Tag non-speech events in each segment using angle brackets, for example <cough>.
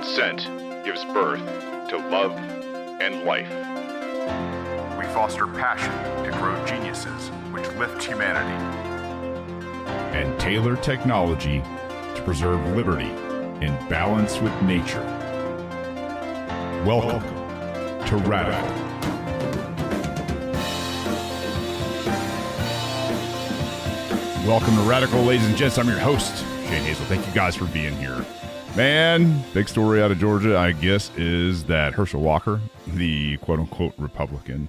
Consent gives birth to love and life. We foster passion to grow geniuses which lift humanity. And tailor technology to preserve liberty in balance with nature. Welcome to Radical. Welcome to Radical, ladies and gents. I'm your host, Shane Hazel. Thank you guys for being here. Man, big story out of Georgia, I guess, is that Herschel Walker, the quote unquote Republican,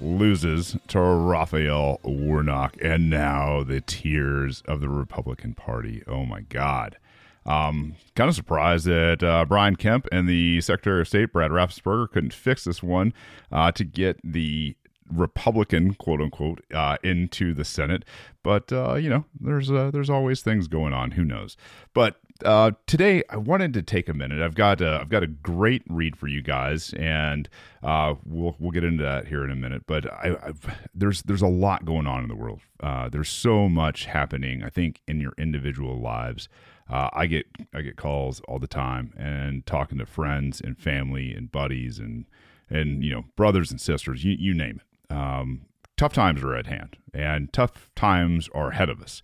loses to Raphael Warnock, and now the tears of the Republican Party. Oh my God. Um, kind of surprised that uh, Brian Kemp and the Secretary of State, Brad Raffensperger, couldn't fix this one uh, to get the Republican, quote unquote, uh, into the Senate. But uh, you know, there's uh, there's always things going on. Who knows? But uh, today I wanted to take a minute. I've got a, I've got a great read for you guys, and uh, we'll we'll get into that here in a minute. But I, I've, there's there's a lot going on in the world. Uh, there's so much happening. I think in your individual lives. Uh, I get I get calls all the time and talking to friends and family and buddies and and you know brothers and sisters you you name it um, tough times are at hand, and tough times are ahead of us.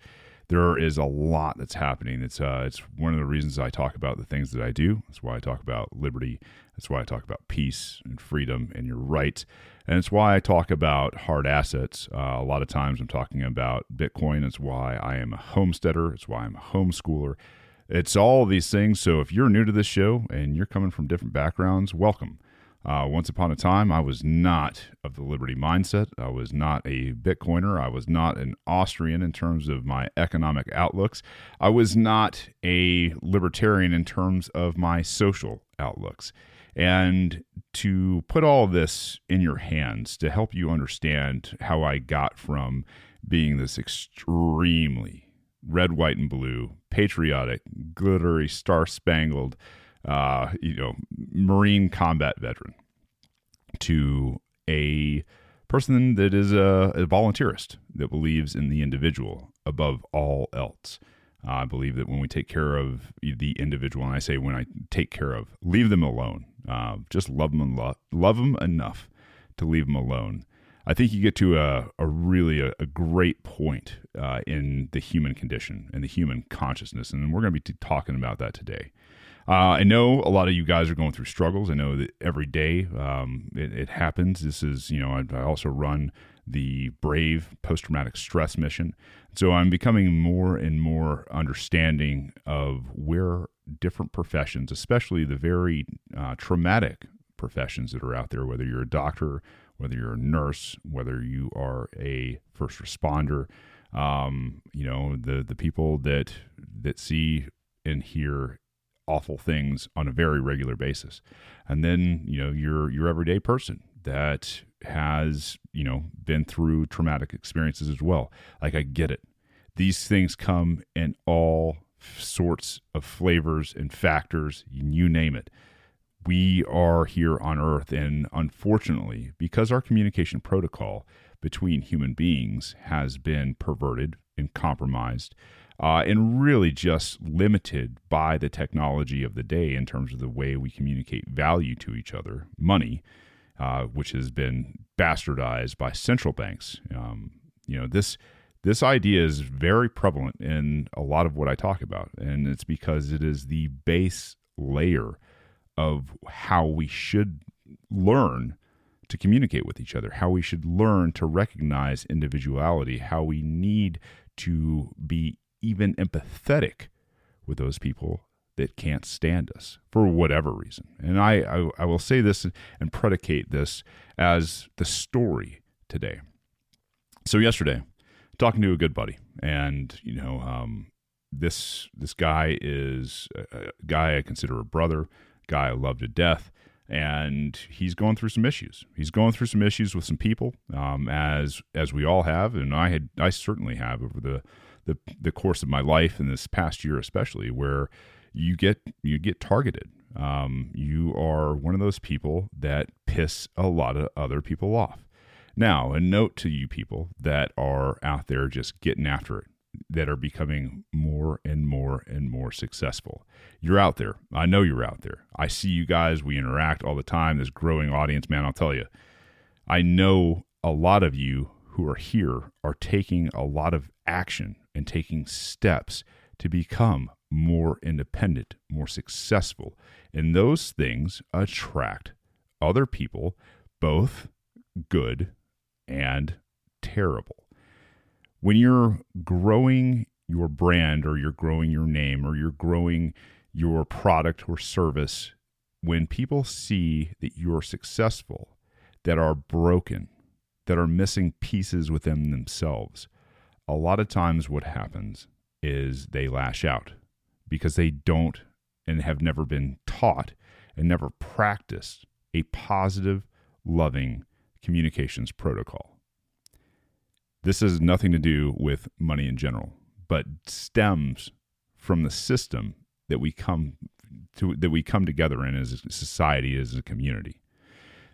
There is a lot that's happening. It's uh, it's one of the reasons I talk about the things that I do. That's why I talk about liberty. That's why I talk about peace and freedom and your rights. And it's why I talk about hard assets. Uh, a lot of times I'm talking about Bitcoin. It's why I am a homesteader. It's why I'm a homeschooler. It's all these things. So if you're new to this show and you're coming from different backgrounds, welcome. Uh, once upon a time, I was not of the liberty mindset. I was not a Bitcoiner. I was not an Austrian in terms of my economic outlooks. I was not a libertarian in terms of my social outlooks. And to put all this in your hands to help you understand how I got from being this extremely red, white, and blue, patriotic, glittery, star spangled, uh, you know, Marine combat veteran to a person that is a, a volunteerist that believes in the individual above all else. Uh, I believe that when we take care of the individual, and I say when I take care of, leave them alone. Uh, just love them, lo- love them enough to leave them alone. I think you get to a, a really a, a great point uh, in the human condition and the human consciousness, and we're going to be t- talking about that today. Uh, I know a lot of you guys are going through struggles. I know that every day um, it, it, happens. This is, you know, I, I also run the Brave post traumatic stress mission. So I'm becoming more and more understanding of where different professions, especially the very uh, traumatic professions that are out there, whether you're a doctor, whether you're a nurse, whether you are a first responder, um, you know, the the people that that see and hear awful things on a very regular basis. And then, you know, your your everyday person that has, you know, been through traumatic experiences as well. Like I get it. These things come in all sorts of flavors and factors, you name it. We are here on earth and unfortunately, because our communication protocol between human beings has been perverted and compromised, uh, and really just limited by the technology of the day in terms of the way we communicate value to each other, money, uh, which has been bastardized by central banks. Um, you know this this idea is very prevalent in a lot of what I talk about, and it's because it is the base layer of how we should learn to communicate with each other, how we should learn to recognize individuality, how we need to be even empathetic with those people that can't stand us for whatever reason. And I, I, I, will say this and predicate this as the story today. So yesterday, talking to a good buddy, and you know, um, this this guy is a guy I consider a brother, guy I love to death, and he's going through some issues. He's going through some issues with some people, um, as as we all have, and I had I certainly have over the the the course of my life and this past year especially where you get you get targeted um, you are one of those people that piss a lot of other people off now a note to you people that are out there just getting after it that are becoming more and more and more successful. You're out there. I know you're out there. I see you guys. We interact all the time. This growing audience, man, I'll tell you. I know a lot of you who are here are taking a lot of action and taking steps to become more independent, more successful. And those things attract other people, both good and terrible. When you're growing your brand or you're growing your name or you're growing your product or service, when people see that you're successful, that are broken, that are missing pieces within themselves, a lot of times what happens is they lash out because they don't and have never been taught and never practiced a positive, loving communications protocol. This has nothing to do with money in general, but stems from the system that we come to that we come together in as a society, as a community.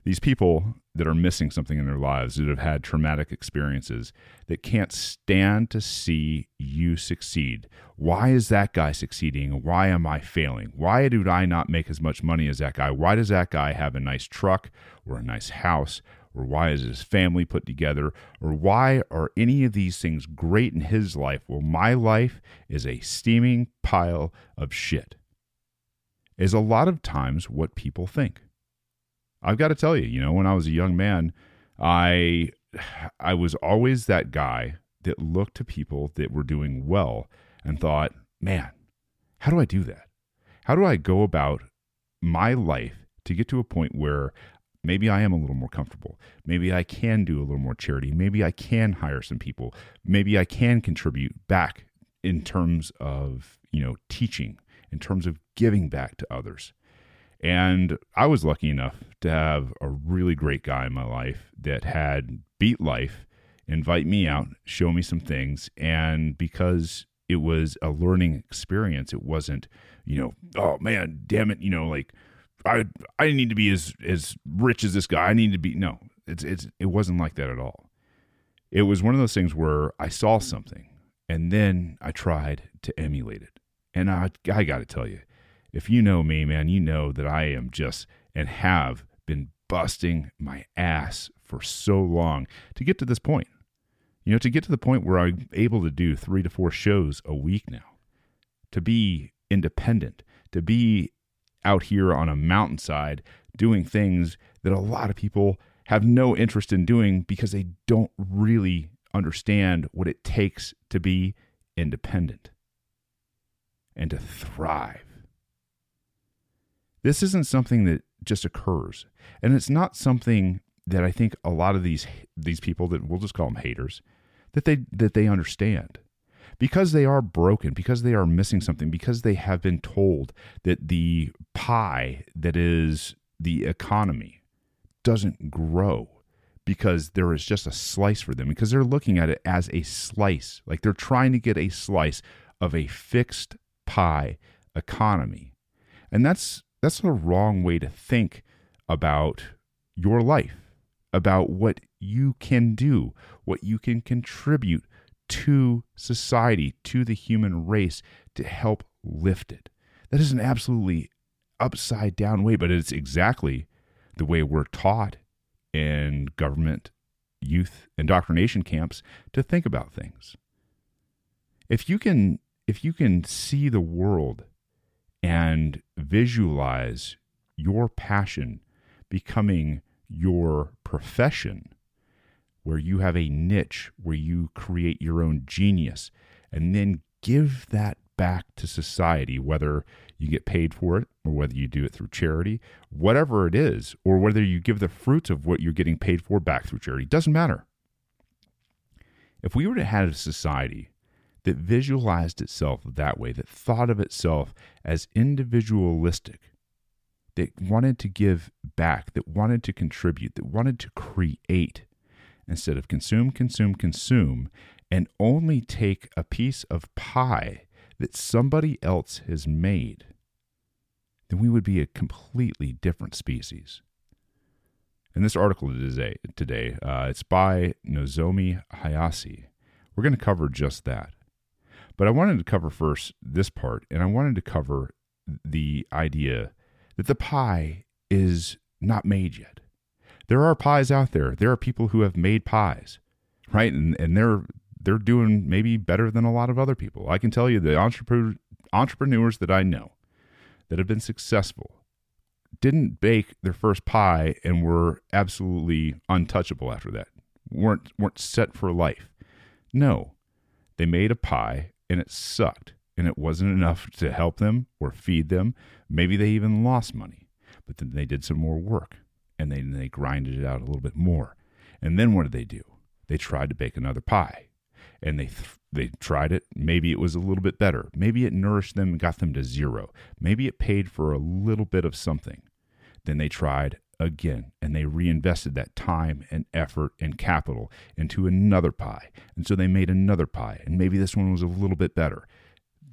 These people that are missing something in their lives, that have had traumatic experiences, that can't stand to see you succeed. Why is that guy succeeding? Why am I failing? Why do I not make as much money as that guy? Why does that guy have a nice truck or a nice house? Or why is his family put together? Or why are any of these things great in his life? Well, my life is a steaming pile of shit, is a lot of times what people think. I've got to tell you, you know, when I was a young man, I I was always that guy that looked to people that were doing well and thought, "Man, how do I do that? How do I go about my life to get to a point where maybe I am a little more comfortable. Maybe I can do a little more charity. Maybe I can hire some people. Maybe I can contribute back in terms of, you know, teaching, in terms of giving back to others. And I was lucky enough to have a really great guy in my life that had beat life, invite me out, show me some things. And because it was a learning experience, it wasn't, you know, oh man, damn it, you know, like I I need to be as as rich as this guy. I need to be no, it's it's it wasn't like that at all. It was one of those things where I saw something and then I tried to emulate it. And I I got to tell you, if you know me, man, you know that I am just and have been busting my ass for so long to get to this point. You know, to get to the point where I'm able to do three to four shows a week now, to be independent, to be out here on a mountainside doing things that a lot of people have no interest in doing because they don't really understand what it takes to be independent and to thrive. This isn't something that just occurs. And it's not something that I think a lot of these these people that we'll just call them haters that they that they understand. Because they are broken, because they are missing something, because they have been told that the pie that is the economy doesn't grow because there is just a slice for them because they're looking at it as a slice like they're trying to get a slice of a fixed pie economy and that's that's the wrong way to think about your life, about what you can do, what you can contribute to society, to the human race to help lift it. That is an absolutely upside down way, but it's exactly the way we're taught in government youth indoctrination camps to think about things. If you can if you can see the world and visualize your passion becoming your profession, where you have a niche, where you create your own genius, and then give that back to society, whether you get paid for it or whether you do it through charity, whatever it is, or whether you give the fruits of what you're getting paid for back through charity, doesn't matter. If we were to have a society that visualized itself that way, that thought of itself as individualistic, that wanted to give back, that wanted to contribute, that wanted to create instead of consume, consume, consume, and only take a piece of pie that somebody else has made, then we would be a completely different species. In this article today, today uh, it's by Nozomi Hayase. We're going to cover just that But I wanted to cover first this part, and I wanted to cover the idea that the pie is not made yet. There are pies out there. There are people who have made pies, right? And and they're they're doing maybe better than a lot of other people. I can tell you the entrepreneur, entrepreneurs that I know that have been successful didn't bake their first pie and were absolutely untouchable after that. weren't weren't set for life. No. They made a pie and it sucked and it wasn't enough to help them or feed them. Maybe they even lost money. But then they did some more work and they they grinded it out a little bit more. And then what did they do? They tried to bake another pie. And they th- they tried it. Maybe it was a little bit better. Maybe it nourished them and got them to zero. Maybe it paid for a little bit of something. Then they tried again and they reinvested that time and effort and capital into another pie. And so they made another pie. And maybe this one was a little bit better.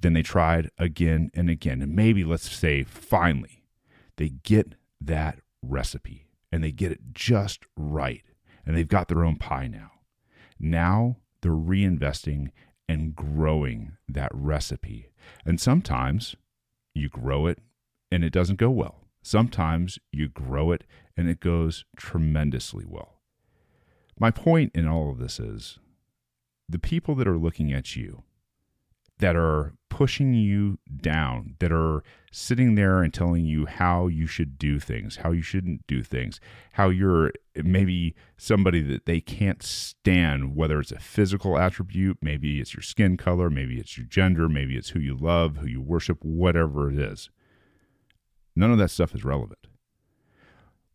Then they tried again and again. And maybe, let's say, finally, they get that recipe and they get it just right. And they've got their own pie now. Now they're reinvesting and growing that recipe. And sometimes you grow it and it doesn't go well. Sometimes you grow it and it goes tremendously well. My point in all of this is the people that are looking at you, that are pushing you down, that are sitting there and telling you how you should do things, how you shouldn't do things, how you're maybe somebody that they can't stand, whether it's a physical attribute, maybe it's your skin color, maybe it's your gender, maybe it's who you love, who you worship, whatever it is. None of that stuff is relevant.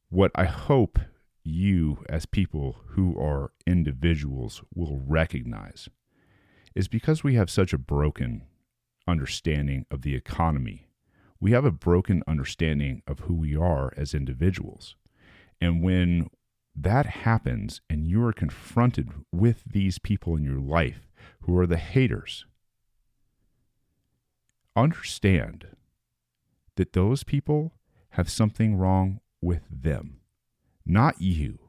What I hope you, as people who are individuals, will recognize is because we have such a broken understanding of the economy, we have a broken understanding of who we are as individuals. And when that happens and you are confronted with these people in your life who are the haters, understand that those people have something wrong with them, not you.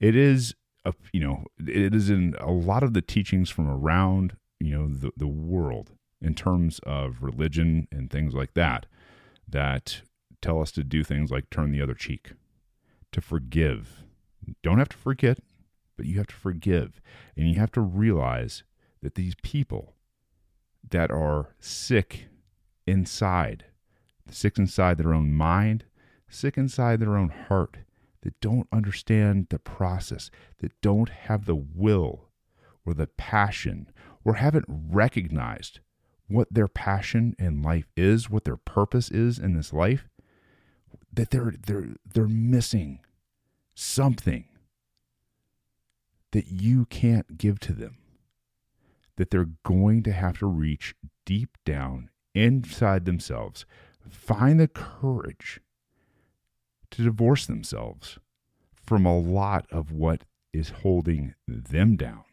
It is a, you know, it is in a lot of the teachings from around, you know, the, the world in terms of religion and things like that, that tell us to do things like turn the other cheek, to forgive. Don't have to forget, but you have to forgive. And you have to realize that these people that are sick inside sick inside their own mind, sick inside their own heart, that don't understand the process, that don't have the will or the passion, or haven't recognized what their passion in life is, what their purpose is in this life, that they're they're they're missing something that you can't give to them. That they're going to have to reach deep down inside themselves find the courage to divorce themselves from a lot of what is holding them down,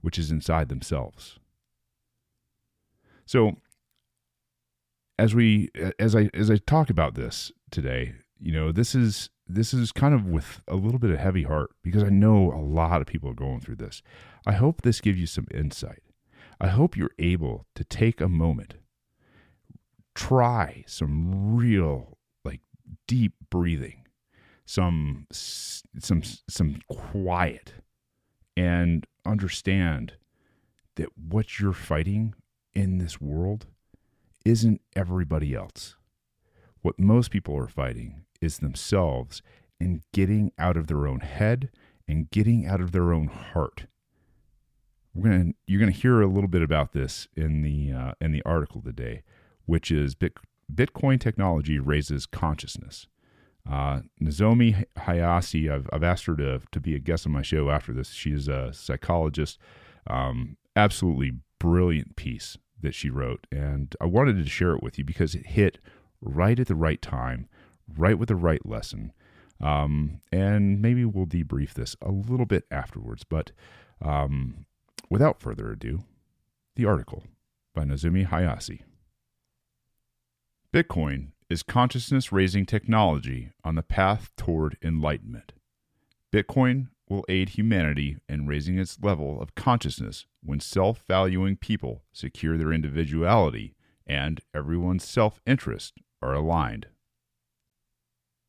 which is inside themselves. So as we as I as I talk about this today, you know, this is this is kind of with a little bit of heavy heart because I know a lot of people are going through this. I hope this gives you some insight. I hope you're able to take a moment try some real like deep breathing some some some quiet and understand that what you're fighting in this world isn't everybody else. What most people are fighting is themselves and getting out of their own head and getting out of their own heart. We're gonna you're gonna hear a little bit about this in the uh, in the article today which is Bitcoin technology raises consciousness. Uh, Nozomi Hayase, I've, I've asked her to, to be a guest on my show after this. She is a psychologist. Um, absolutely brilliant piece that she wrote. And I wanted to share it with you because it hit right at the right time, right with the right lesson. Um, and maybe we'll debrief this a little bit afterwards. But um, without further ado, the article by Nozomi Hayase. Bitcoin is consciousness raising technology on the path toward enlightenment. Bitcoin will aid humanity in raising its level of consciousness when self valuing people secure their individuality and everyone's self interest are aligned.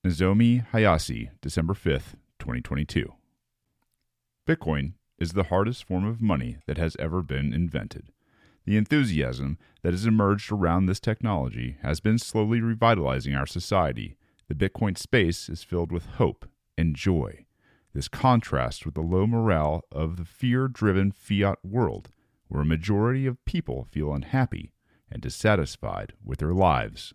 Nozomi Hayase, December 5th, 2022. Bitcoin is the hardest form of money that has ever been invented. The enthusiasm that has emerged around this technology has been slowly revitalizing our society. The Bitcoin space is filled with hope and joy. This contrasts with the low morale of the fear driven fiat world, where a majority of people feel unhappy and dissatisfied with their lives.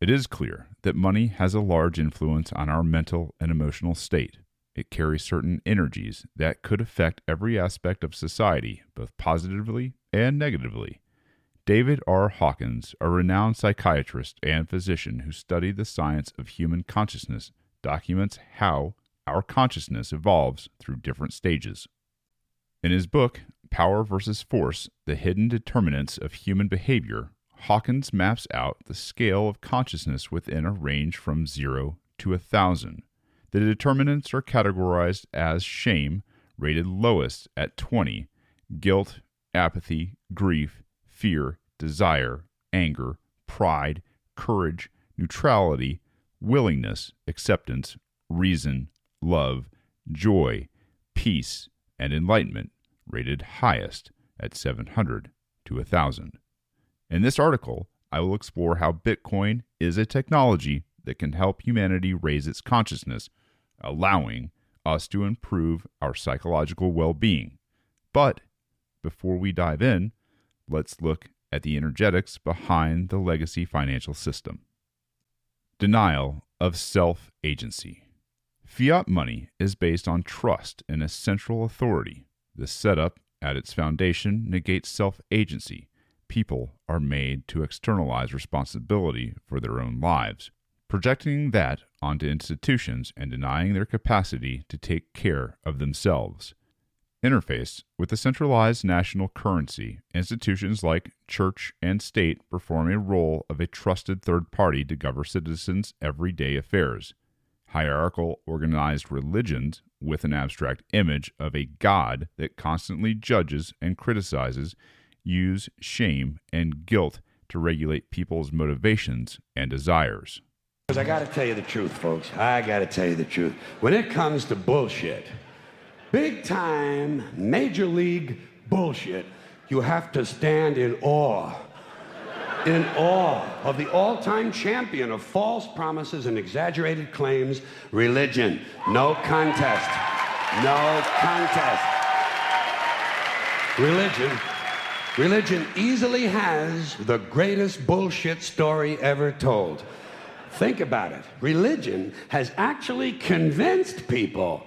It is clear that money has a large influence on our mental and emotional state. It carries certain energies that could affect every aspect of society, both positively and negatively. David R. Hawkins, a renowned psychiatrist and physician who studied the science of human consciousness, documents how our consciousness evolves through different stages. In his book, Power versus Force The Hidden Determinants of Human Behavior, Hawkins maps out the scale of consciousness within a range from 0 to a 1,000. The determinants are categorized as shame, rated lowest at 20, guilt, apathy, grief, fear, desire, anger, pride, courage, neutrality, willingness, acceptance, reason, love, joy, peace, and enlightenment, rated highest at 700 to 1,000. In this article, I will explore how Bitcoin is a technology that can help humanity raise its consciousness, allowing us to improve our psychological well being. But before we dive in, let's look at the energetics behind the legacy financial system. Denial of self agency. Fiat money is based on trust in a central authority. This setup, at its foundation, negates self agency. People are made to externalize responsibility for their own lives, projecting that onto institutions and denying their capacity to take care of themselves. Interface with the centralized national currency, institutions like church and state perform a role of a trusted third party to govern citizens' everyday affairs hierarchical organized religions with an abstract image of a God that constantly judges and criticizes use shame and guilt to regulate people's motivations and desires. Because I got to tell you the truth, folks. I got to tell you the truth. When it comes to bullshit, big time, major league bullshit, you have to stand in awe in awe of the all time champion of false promises and exaggerated claims, religion. No contest. No contest. Religion. Religion easily has the greatest bullshit story ever told. Think about it. Religion has actually convinced people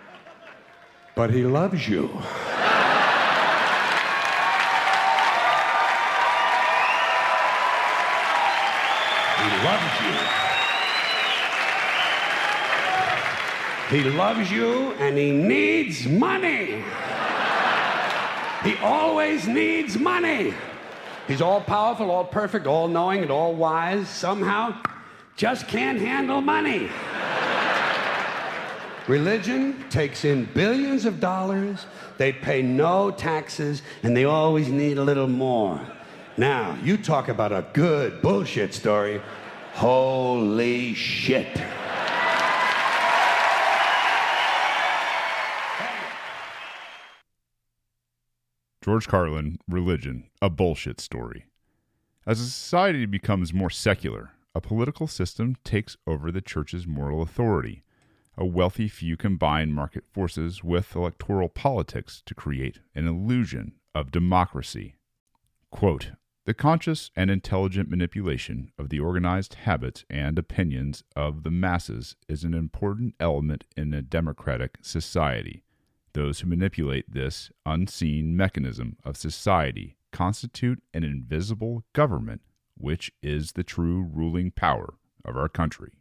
But he loves you. He loves you. He loves you and he needs money. He always needs money. He's all powerful, all perfect, all knowing, and all wise. Somehow, just can't handle money. Religion takes in billions of dollars, they pay no taxes, and they always need a little more. Now, you talk about a good bullshit story. Holy shit. George Carlin, Religion, a Bullshit Story. As a society becomes more secular, a political system takes over the church's moral authority. A wealthy few combine market forces with electoral politics to create an illusion of democracy. Quote, The conscious and intelligent manipulation of the organized habits and opinions of the masses is an important element in a democratic society. Those who manipulate this unseen mechanism of society constitute an invisible government, which is the true ruling power of our country.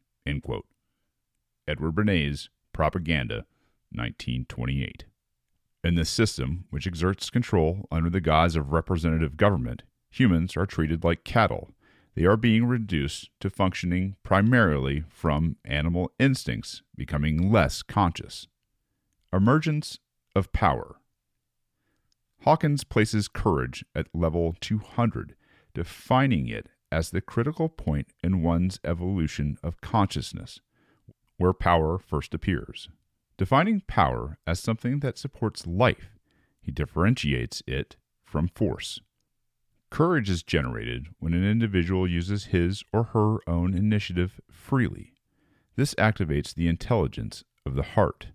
Edward Bernays, Propaganda, 1928. In this system, which exerts control under the guise of representative government, humans are treated like cattle. They are being reduced to functioning primarily from animal instincts, becoming less conscious. Emergence of power. Hawkins places courage at level 200, defining it as the critical point in one's evolution of consciousness, where power first appears. Defining power as something that supports life, he differentiates it from force. Courage is generated when an individual uses his or her own initiative freely. This activates the intelligence of the heart.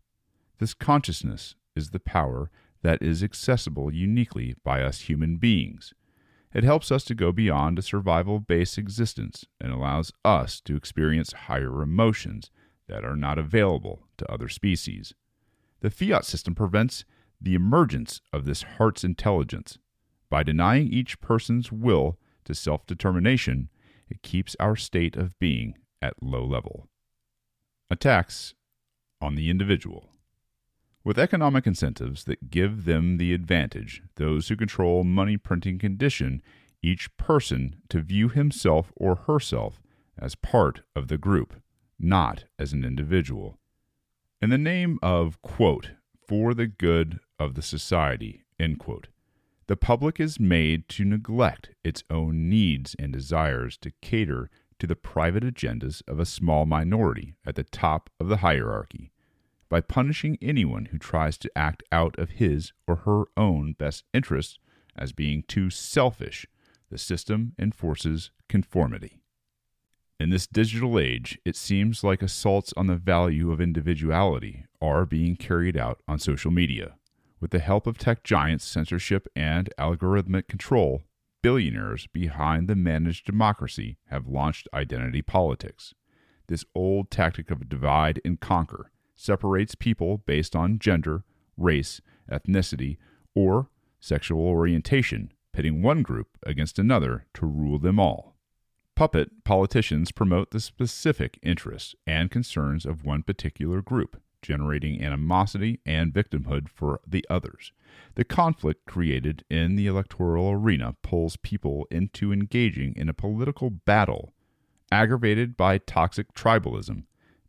This consciousness is the power that is accessible uniquely by us human beings. It helps us to go beyond a survival based existence and allows us to experience higher emotions that are not available to other species. The fiat system prevents the emergence of this heart's intelligence by denying each person's will to self determination, it keeps our state of being at low level. Attacks on the individual. With economic incentives that give them the advantage, those who control money printing condition each person to view himself or herself as part of the group, not as an individual. In the name of, quote, for the good of the society, end quote, the public is made to neglect its own needs and desires to cater to the private agendas of a small minority at the top of the hierarchy. By punishing anyone who tries to act out of his or her own best interests as being too selfish, the system enforces conformity. In this digital age, it seems like assaults on the value of individuality are being carried out on social media. With the help of tech giants, censorship, and algorithmic control, billionaires behind the managed democracy have launched identity politics. This old tactic of divide and conquer separates people based on gender, race, ethnicity, or sexual orientation, pitting one group against another to rule them all. Puppet politicians promote the specific interests and concerns of one particular group, generating animosity and victimhood for the others. The conflict created in the electoral arena pulls people into engaging in a political battle. Aggravated by toxic tribalism,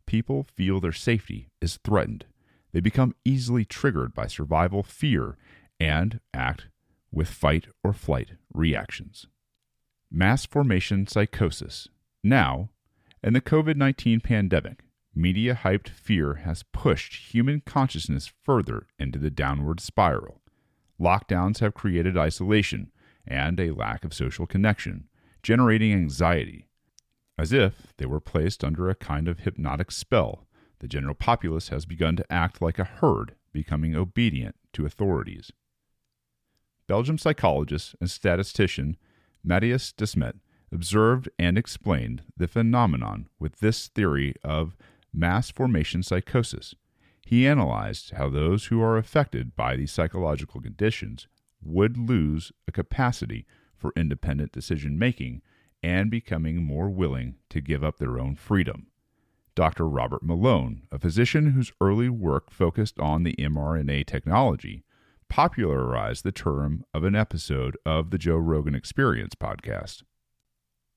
people feel their safety is threatened. They become easily triggered by survival fear and act with fight or flight reactions. Mass formation psychosis. Now, in the COVID 19 pandemic, media hyped fear has pushed human consciousness further into the downward spiral. Lockdowns have created isolation and a lack of social connection, generating anxiety. As if they were placed under a kind of hypnotic spell, the general populace has begun to act like a herd, becoming obedient to authorities. Belgium psychologist and statistician Mattias Desmet observed and explained the phenomenon with this theory of mass formation psychosis. He analyzed how those who are affected by these psychological conditions would lose a capacity for independent decision making and becoming more willing to give up their own freedom. Dr. Robert Malone, a physician whose early work focused on the mRNA technology, popularized the term of an episode of the Joe Rogan Experience podcast.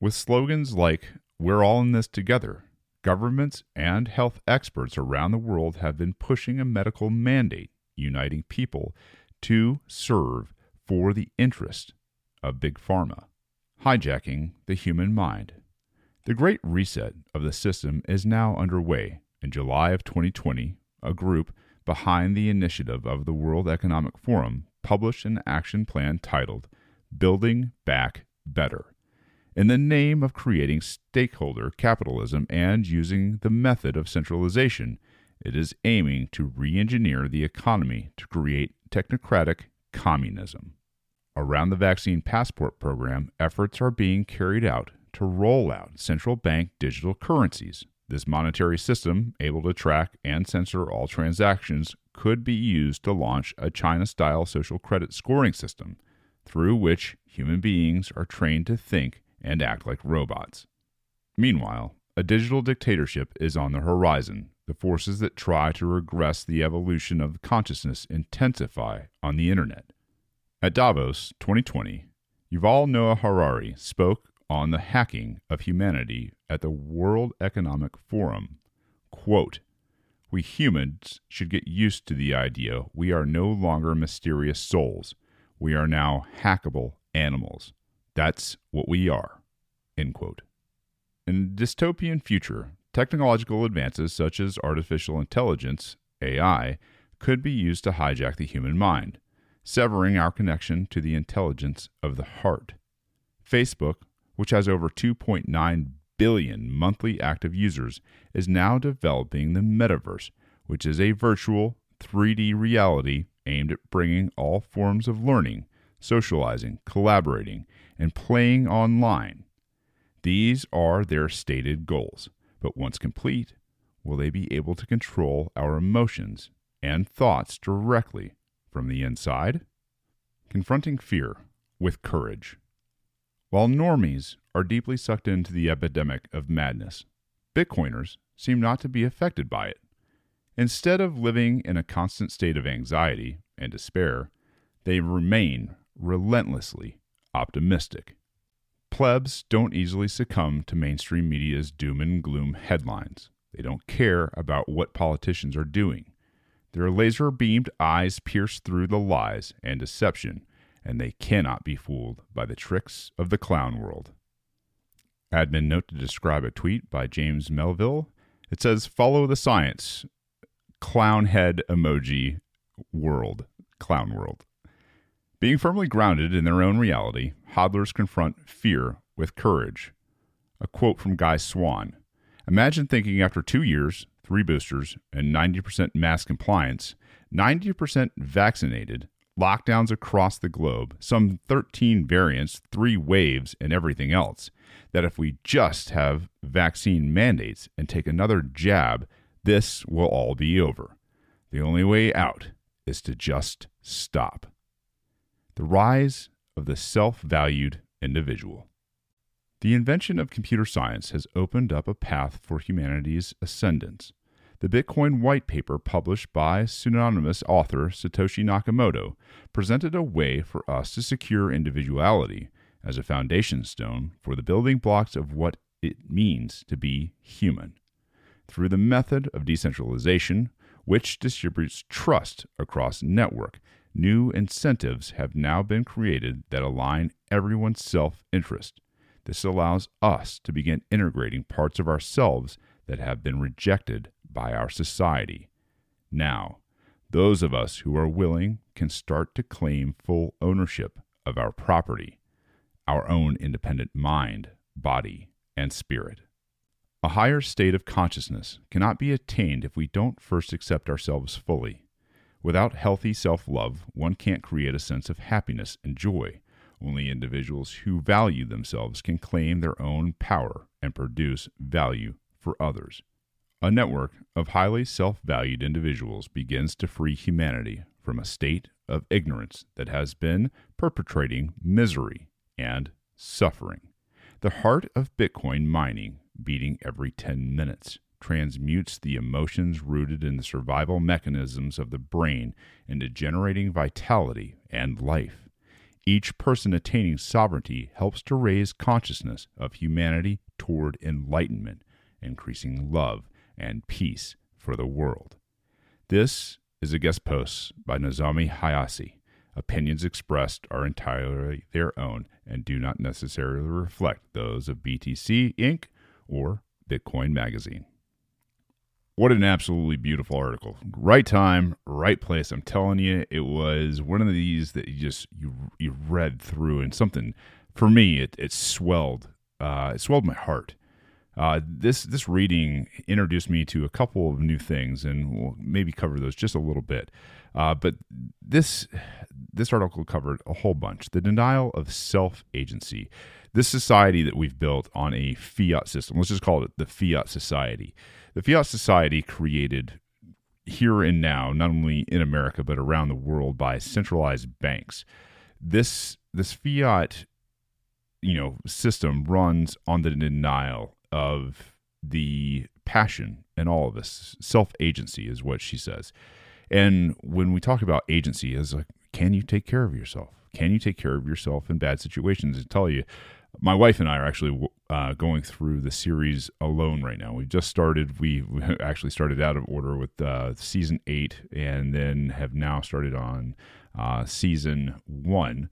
With slogans like, We're all in this together, Governments and health experts around the world have been pushing a medical mandate uniting people to serve for the interest of Big Pharma, hijacking the human mind. The Great Reset of the system is now underway. In July of 2020, a group behind the initiative of the World Economic Forum published an action plan titled Building Back Better in the name of creating stakeholder capitalism and using the method of centralization, it is aiming to re engineer the economy to create technocratic communism. Around the vaccine passport program, efforts are being carried out to roll out central bank digital currencies. This monetary system, able to track and censor all transactions, could be used to launch a China style social credit scoring system through which human beings are trained to think and act like robots. Meanwhile, a digital dictatorship is on the horizon. The forces that try to regress the evolution of consciousness intensify on the internet. At Davos 2020, Yuval Noah Harari spoke on the hacking of humanity at the World Economic Forum. Quote, we humans should get used to the idea we are no longer mysterious souls. We are now hackable animals. That's what we are. End quote. In a dystopian future, technological advances such as artificial intelligence, AI, could be used to hijack the human mind, severing our connection to the intelligence of the heart. Facebook, which has over 2.9 billion monthly active users, is now developing the metaverse, which is a virtual 3D reality aimed at bringing all forms of learning, socializing, collaborating, and playing online. These are their stated goals, but once complete, will they be able to control our emotions and thoughts directly from the inside? Confronting fear with courage. While normies are deeply sucked into the epidemic of madness, Bitcoiners seem not to be affected by it. Instead of living in a constant state of anxiety and despair, they remain relentlessly optimistic. Plebs don't easily succumb to mainstream media's doom and gloom headlines. They don't care about what politicians are doing. Their laser beamed eyes pierce through the lies and deception, and they cannot be fooled by the tricks of the clown world. Admin note to describe a tweet by James Melville. It says, Follow the science. Clown head emoji world. Clown world. Being firmly grounded in their own reality, hodlers confront fear with courage. A quote from Guy Swan Imagine thinking after two years, three boosters, and 90% mask compliance, 90% vaccinated, lockdowns across the globe, some 13 variants, three waves, and everything else, that if we just have vaccine mandates and take another jab, this will all be over. The only way out is to just stop. The rise of the self valued individual. The invention of computer science has opened up a path for humanity's ascendance. The Bitcoin white paper, published by pseudonymous author Satoshi Nakamoto, presented a way for us to secure individuality as a foundation stone for the building blocks of what it means to be human. Through the method of decentralization, which distributes trust across network, new incentives have now been created that align everyone's self interest. This allows us to begin integrating parts of ourselves that have been rejected by our society. Now, those of us who are willing can start to claim full ownership of our property, our own independent mind, body, and spirit. A higher state of consciousness cannot be attained if we don't first accept ourselves fully. Without healthy self love, one can't create a sense of happiness and joy. Only individuals who value themselves can claim their own power and produce value for others. A network of highly self valued individuals begins to free humanity from a state of ignorance that has been perpetrating misery and suffering. The heart of Bitcoin mining, beating every 10 minutes, transmutes the emotions rooted in the survival mechanisms of the brain into generating vitality and life. Each person attaining sovereignty helps to raise consciousness of humanity toward enlightenment, increasing love and peace for the world. This is a guest post by Nozomi Hayase. Opinions expressed are entirely their own and do not necessarily reflect those of BTC Inc. or Bitcoin Magazine. What an absolutely beautiful article. Right time, right place. I'm telling you, it was one of these that you just you you read through and something for me it, it swelled uh, it swelled my heart Uh, this this reading introduced me to a couple of new things, and we'll maybe cover those just a little bit. Uh, but this this article covered a whole bunch. The denial of self agency. This society that we've built on a fiat system. Let's just call it the fiat society. The fiat society created here and now, not only in America but around the world, by centralized banks. This this fiat, you know, system runs on the denial of the passion in all of us. Self agency is what she says. And when we talk about agency, is like, can you take care of yourself? Can you take care of yourself in bad situations? I tell you, my wife and I are actually uh, going through the series alone right now. We just started. We, we <laughs> actually started out of order with uh, season eight, and then have now started on uh, season one.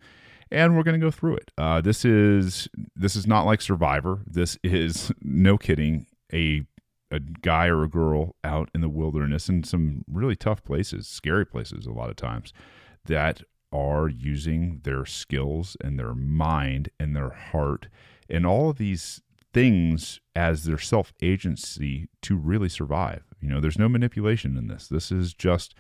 And we're going to go through it. Uh, this is this is not like Survivor. This is <laughs> no kidding a a guy or a girl out in the wilderness in some really tough places, scary places a lot of times, that are using their skills and their mind and their heart and all of these things as their self agency to really survive. You know, there's no manipulation in this. This is just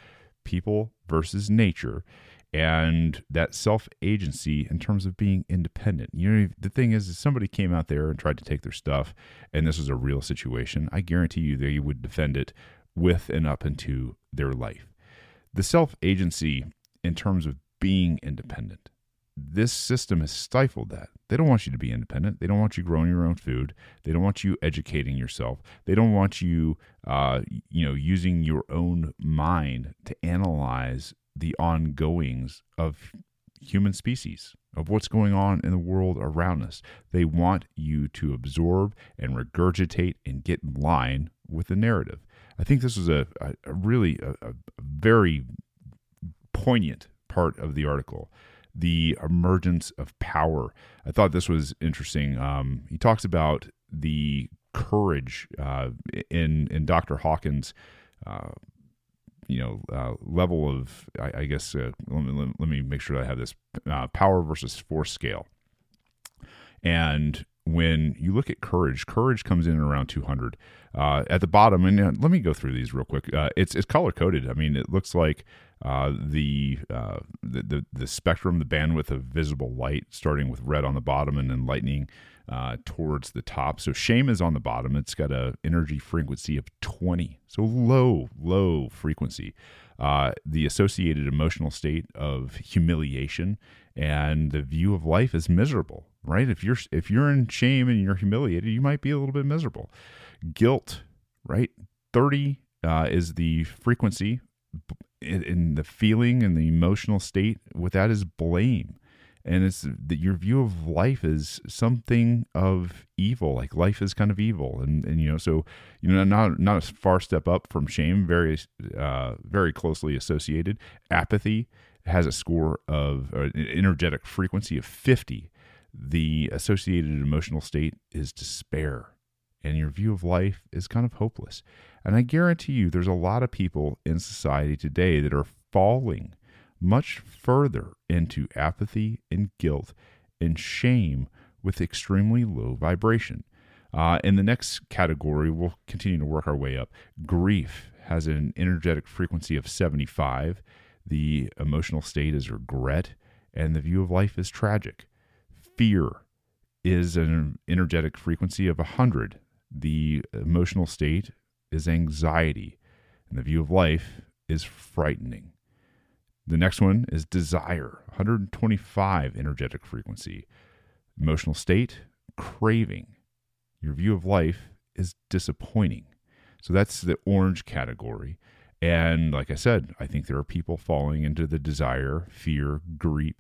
people versus nature and that self agency in terms of being independent. You know, the thing is, if somebody came out there and tried to take their stuff, and this was a real situation, I guarantee you they would defend it with and up into their life. The self agency in terms of being independent. This system has stifled that. They don't want you to be independent. They don't want you growing your own food. They don't want you educating yourself. They don't want you, uh, you know, using your own mind to analyze the ongoings of human species, of what's going on in the world around us. They want you to absorb and regurgitate and get in line with the narrative. I think this is a, a, a really a, a very poignant part of the article the emergence of power. I thought this was interesting. Um, he talks about the courage uh, in in Dr. Hawkins' uh, you know uh, level of I, I guess uh, let, me, let, me make sure I have this uh, power versus force scale. And when you look at courage, courage comes in around 200 uh, at the bottom. And uh, let me go through these real quick. Uh, it's it's color coded. I mean, it looks like the, the the the spectrum, the bandwidth of visible light, starting with red on the bottom and then lightning uh, towards the top. So shame is on the bottom. It's got a energy frequency of 20. So low, low frequency. Uh, the associated emotional state of humiliation and the view of life is miserable, right? If you're if you're in shame and you're humiliated, you might be a little bit miserable. Guilt, right? 30 uh, is the frequency in, in the feeling and the emotional state with that is blame. And it's that your view of life is something of evil like life is kind of evil. And and you know so you know not not a far step up from shame very uh very closely associated. Apathy has a score of an energetic frequency of 50 the associated emotional state is despair and your view of life is kind of hopeless and i guarantee you there's a lot of people in society today that are falling much further into apathy and guilt and shame with extremely low vibration. Uh, in the next category, we'll continue to work our way up. Grief has an energetic frequency of 75. The emotional state is regret, and the view of life is tragic. Fear is an energetic frequency of 100. The emotional state is anxiety, and the view of life is frightening. The next one is desire, 125 energetic frequency. Emotional state, craving. Your view of life is disappointing. So that's the orange category. And like I said, I think there are people falling into the desire, fear, grief.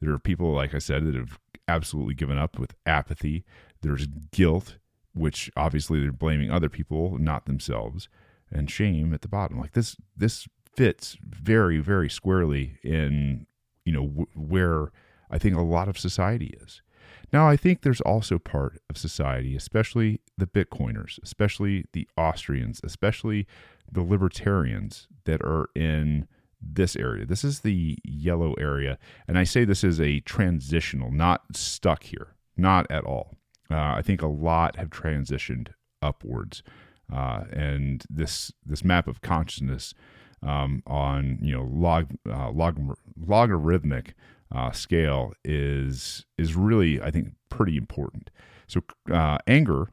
There are people, like I said, that have absolutely given up with apathy. There's guilt, which obviously they're blaming other people, not themselves, and shame at the bottom. Like this, this fits very, very squarely in, you know, w- where I think a lot of society is. Now, I think there's also part of society, especially the Bitcoiners, especially the Austrians, especially the libertarians that are in this area. This is the yellow area. And I say this is a transitional, not stuck here, not at all. Uh, I think a lot have transitioned upwards. Uh, and this this map of consciousness um, on you know log, uh, log logarithmic uh, scale is is really I think pretty important. So uh, anger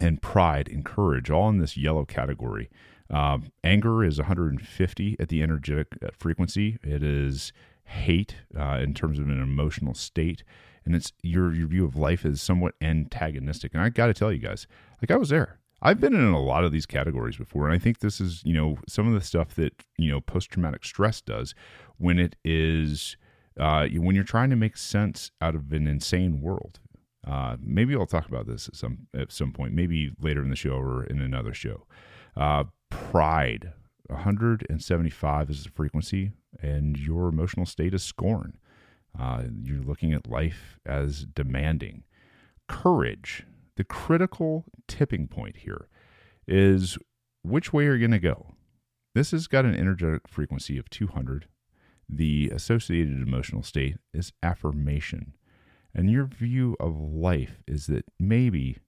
and pride and courage all in this yellow category. Um, anger is 150 at the energetic uh, frequency. It is hate uh, in terms of an emotional state, and it's your your view of life is somewhat antagonistic. And I got to tell you guys, like I was there. I've been in a lot of these categories before, and I think this is you know some of the stuff that you know post traumatic stress does when it is uh, when you're trying to make sense out of an insane world. Uh, maybe I'll talk about this at some at some point, maybe later in the show or in another show. Uh, pride, 175 is the frequency, and your emotional state is scorn. Uh, you're looking at life as demanding. Courage, the critical tipping point here, is which way are you going to go? This has got an energetic frequency of 200. The associated emotional state is affirmation. And your view of life is that maybe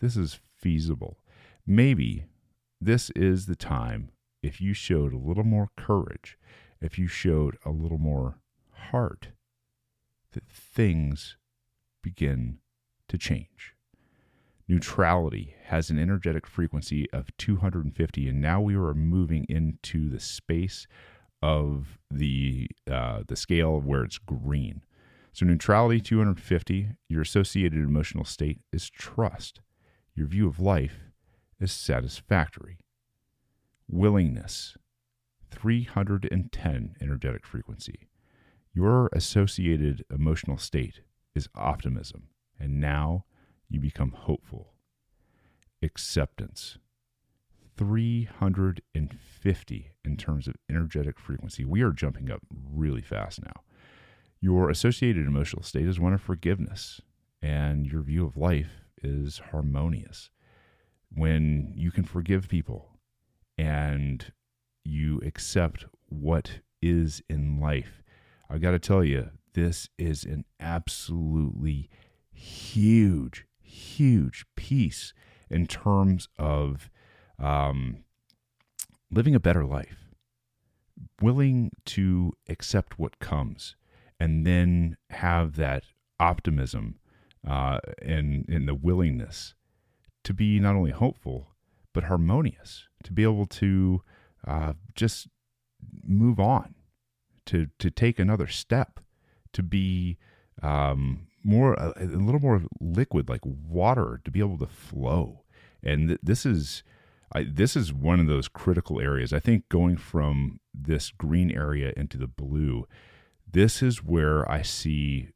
this is feasible. Maybe this is the time if you showed a little more courage, if you showed a little more heart, that things begin to change. Neutrality has an energetic frequency of 250, and now we are moving into the space of the uh, the scale where it's green. So neutrality 250, your associated emotional state is trust. Your view of life is satisfactory. Willingness 310 energetic frequency. Your associated emotional state is optimism, and now you become hopeful. Acceptance 350 in terms of energetic frequency. We are jumping up really fast now. Your associated emotional state is one of forgiveness, and your view of life is harmonious. When you can forgive people and you accept what is in life, I got to tell you, this is an absolutely huge, huge piece in terms of um, living a better life, willing to accept what comes and then have that optimism uh, and, and the willingness to be not only hopeful but harmonious, to be able to uh, just move on, to to take another step, to be um, more a, a, little more liquid, like water, to be able to flow. And th- this is I, this is one of those critical areas. I think going from this green area into the blue this is where I see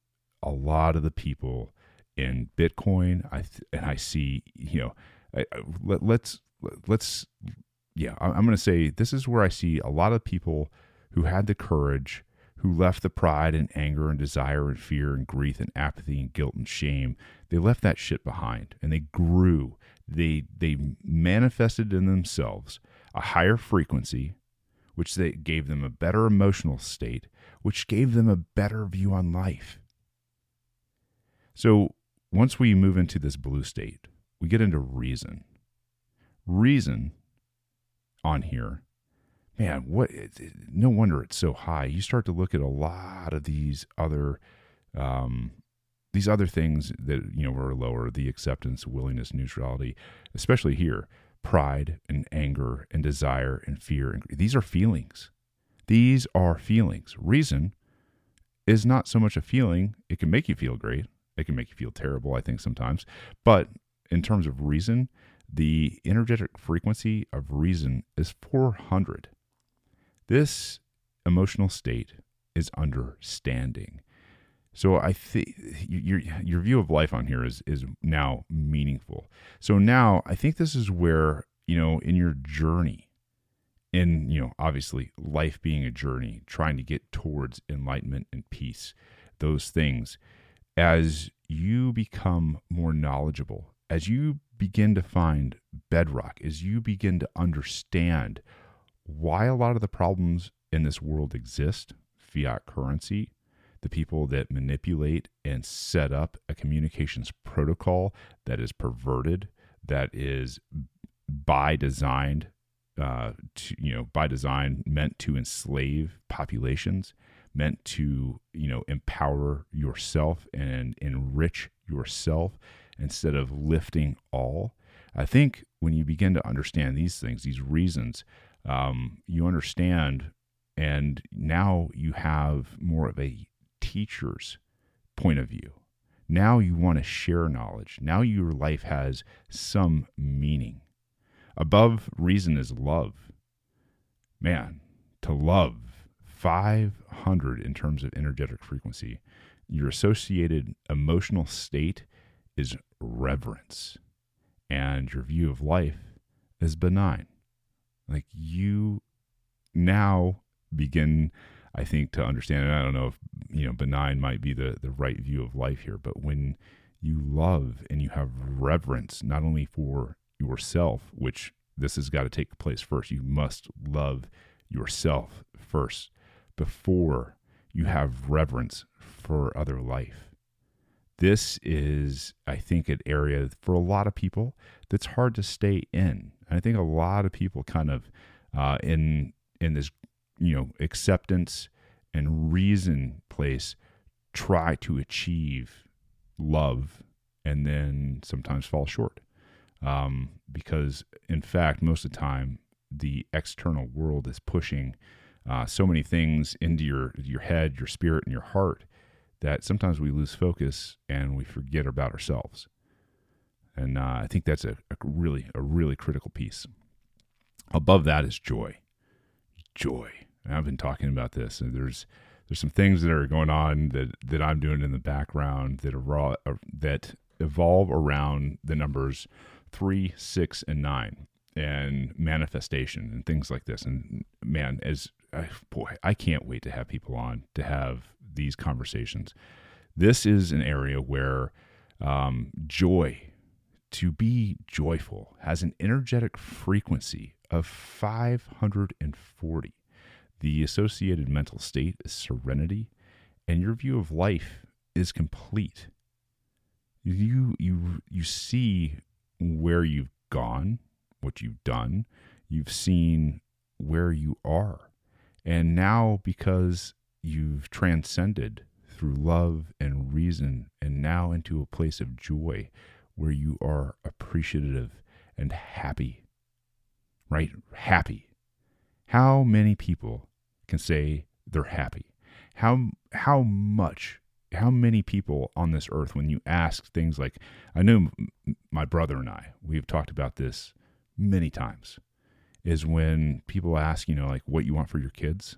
a lot of the people in Bitcoin. I th- and I see, you know, I, I, let, let's let's yeah, I'm going to say this is where I see a lot of people who had the courage, who left the pride and anger and desire and fear and grief and apathy and guilt and shame. They left that shit behind and they grew. They they manifested in themselves a higher frequency, which they gave them a better emotional state which gave them a better view on life. So once we move into this blue state, we get into reason. Reason on here, man, what? no wonder it's so high. You start to look at a lot of these other, um, these other things that you know were lower: the acceptance, willingness, neutrality, especially here, pride and anger and desire and fear. These are feelings. These are feelings. Reason is not so much a feeling. It can make you feel great. It can make you feel terrible, I think, sometimes. But in terms of reason, the energetic frequency of reason is 400. This emotional state is understanding. So I think your your view of life on here is is now meaningful. So now I think this is where you know in your journey in you know obviously life being a journey trying to get towards enlightenment and peace those things as you become more knowledgeable as you begin to find bedrock as you begin to understand why a lot of the problems in this world exist fiat currency the people that manipulate and set up a communications protocol that is perverted that is by design, uh, to, you know, by design meant to enslave populations, meant to, you know, empower yourself and enrich yourself instead of lifting all. I think when you begin to understand these things, these reasons, um, you understand, and now you have more of a teacher's point of view. Now you want to share knowledge. Now your life has some meaning. Above reason is love. Man, to love 500 in terms of energetic frequency, your associated emotional state is reverence. And your view of life is benign. Like you now begin, I think, to understand. And I don't know if you know benign might be the the right view of life here, but when you love and you have reverence not only for yourself, which this has got to take place first. You must love yourself first before you have reverence for other life. This is, I think, an area for a lot of people that's hard to stay in. I think a lot of people kind of uh, in in this, you know, acceptance and reason place try to achieve love and then sometimes fall short. Um, because in fact most of the time the external world is pushing uh, so many things into your your head your spirit and your heart that sometimes we lose focus and we forget about ourselves and uh, i think that's a, a really a really critical piece above that is joy joy and i've been talking about this and there's there's some things that are going on that that i'm doing in the background that are raw, uh, that evolve around the numbers three, six, and nine, and manifestation and things like this. And man, as boy, I can't wait to have people on to have these conversations. This is an area where um, joy, to be joyful, has an energetic frequency of 540. The associated mental state is serenity, and your view of life is complete. You you you see where you've gone, what you've done. You've seen where you are. And now, because you've transcended through love and reason, and now into a place of joy where you are appreciative and happy, right? Happy. How many people can say they're happy? How, how much how many people on this earth, when you ask things like, I know my brother and I, we've talked about this many times, is when people ask, you know, like what you want for your kids,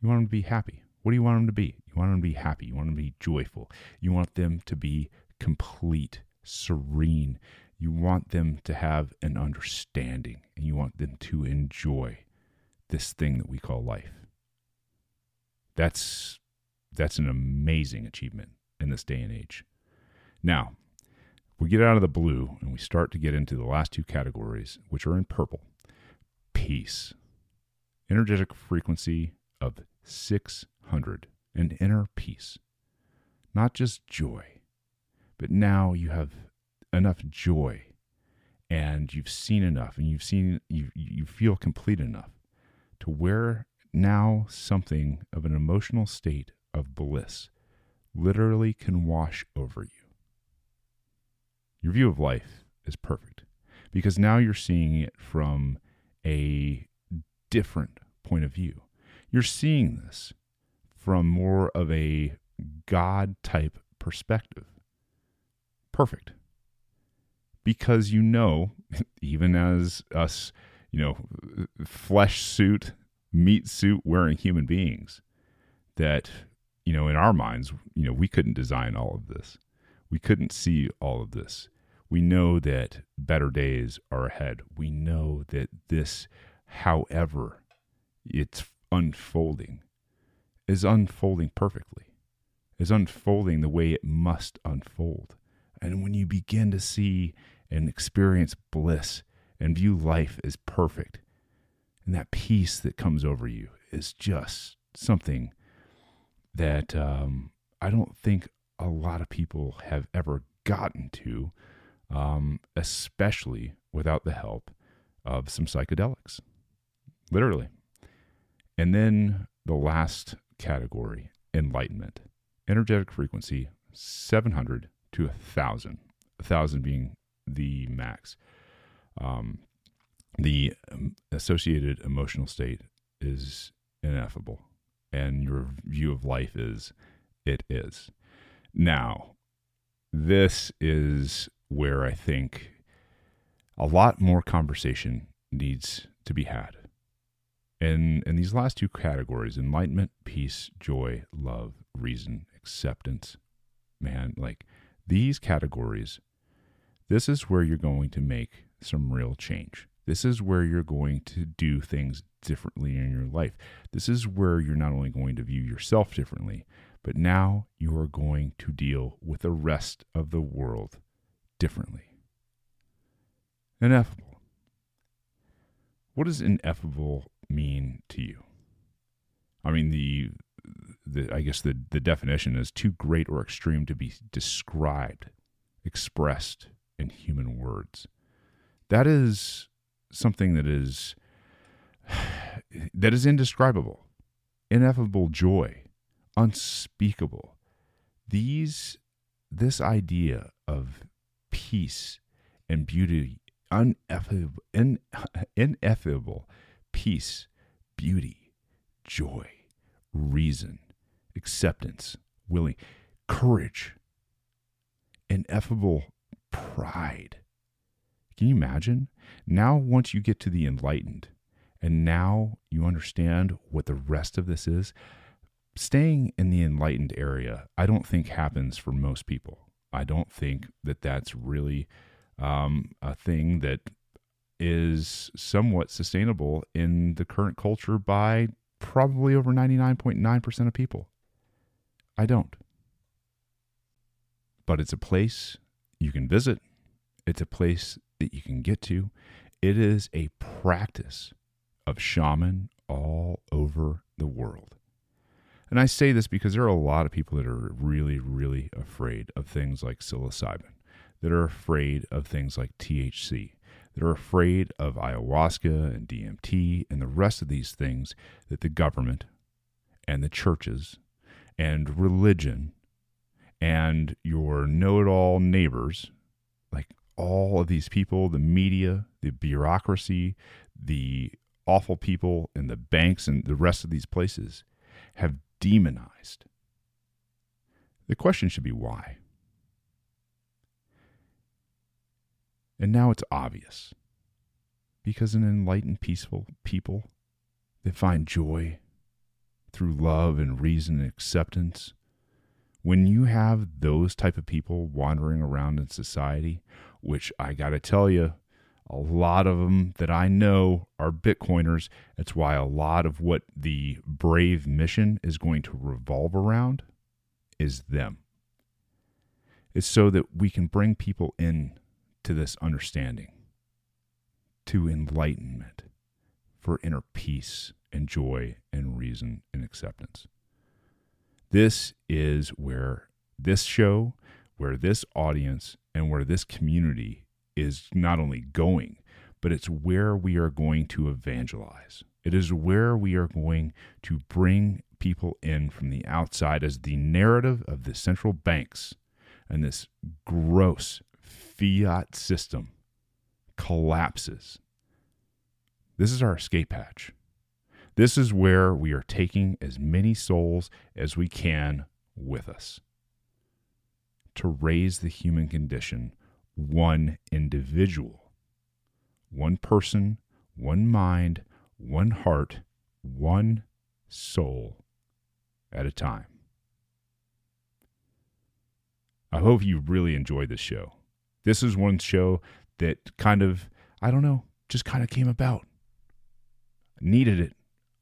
you want them to be happy. What do you want them to be? You want them to be happy. You want them to be joyful. You want them to be complete, serene. You want them to have an understanding and you want them to enjoy this thing that we call life. That's that's an amazing achievement in this day and age. Now, we get out of the blue and we start to get into the last two categories, which are in purple peace, energetic frequency of 600, an inner peace. Not just joy, but now you have enough joy and you've seen enough and you've seen, you, you feel complete enough to where now something of an emotional state of bliss literally can wash over you. Your view of life is perfect because now you're seeing it from a different point of view. You're seeing this from more of a God type perspective. Perfect. Because you know, <laughs> even as us, you know, flesh suit, meat suit wearing human beings, that you know, in our minds, you know, we couldn't design all of this. We couldn't see all of this. We know that better days are ahead. We know that this, however, it's unfolding, is unfolding perfectly, is unfolding the way it must unfold. And when you begin to see and experience bliss and view life as perfect, and that peace that comes over you is just something that um, I don't think a lot of people have ever gotten to um, especially without the help of some psychedelics. Literally. And then the last category enlightenment. Energetic frequency 700 to a 1,000, a 1,000 being the max. Um, the um, associated emotional state is ineffable, and your view of life is it is. Now, this is where I think a lot more conversation needs to be had. And in these last two categories, enlightenment, peace, joy, love, reason, acceptance, man, like these categories, this is where you're going to make some real change. This is where you're going to do things differently in your life. This is where you're not only going to view yourself differently, but now you are going to deal with the rest of the world differently. Ineffable. What does ineffable mean to you? I mean, the, the I guess the, the definition is too great or extreme to be described, expressed in human words. That is something that is <sighs> that is indescribable, ineffable joy, unspeakable. These this idea of peace and beauty, ineffable, <laughs> ineffable peace, beauty, joy, reason, acceptance, willing, courage, ineffable pride. Can you imagine? Now, once you get to the enlightened, and now you understand what the rest of this is, staying in the enlightened area, I don't think happens for most people. I don't think that that's really um, a thing that is somewhat sustainable in the current culture by probably over 99.9% of people. I don't. But it's a place you can visit, it's a place that you can get to. It is a practice of shaman all over the world. And I say this because there are a lot of people that are really, really afraid of things like psilocybin, that are afraid of things like THC, that are afraid of ayahuasca and DMT and the rest of these things that the government and the churches and religion and your know it all neighbors, like all of these people, the media, the bureaucracy, the awful people in the banks and the rest of these places have demonized. The question should be why? And now it's obvious. Because an enlightened, peaceful people they find joy through love and reason and acceptance, when you have those type of people wandering around in society, which I got to tell you, a lot of them that I know are Bitcoiners. That's why a lot of what the Brave mission is going to revolve around is them. It's so that we can bring people in to this understanding, to enlightenment, for inner peace and joy and reason and acceptance. This is where this show, where this audience, and where this community is not only going, but it's where we are going to evangelize. It is where we are going to bring people in from the outside as the narrative of the central banks and this gross fiat system collapses. This is our escape hatch. This is where we are taking as many souls as we can with us to raise the human condition one individual, one person, one mind, one heart, one soul at a time. I hope you really enjoyed this show. This is one show that kind of, I don't know, just kind of came about. Needed it.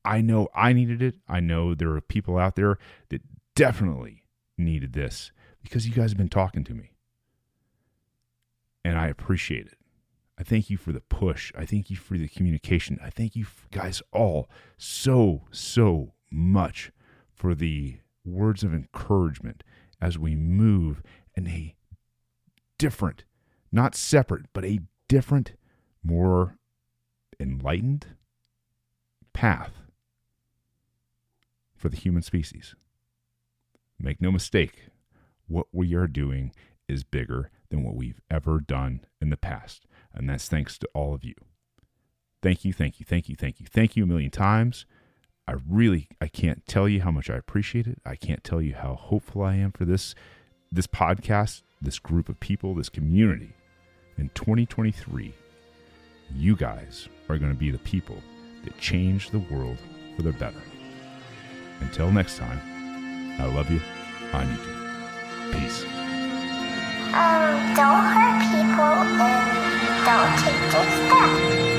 I know I needed it. I know there are people out there that definitely needed this because you guys have been talking to me and I appreciate it. I thank you for the push. I thank you for the communication. I thank you guys all so, so much for the words of encouragement as we move in a different not separate, but a different, more enlightened path for the human species. Make no mistake, what we are doing is bigger than what we've ever done in the past. And that's thanks to all of you. Thank you, thank you, thank you, thank you, thank you a million times. I really I can't tell you how much I appreciate it. I can't tell you how hopeful I am for this this podcast, this group of people, this community in 2023, you guys are going to be the people that change the world for the better. Until next time, I love you. I need you. Peace. Um, don't hurt people and don't take their stuff.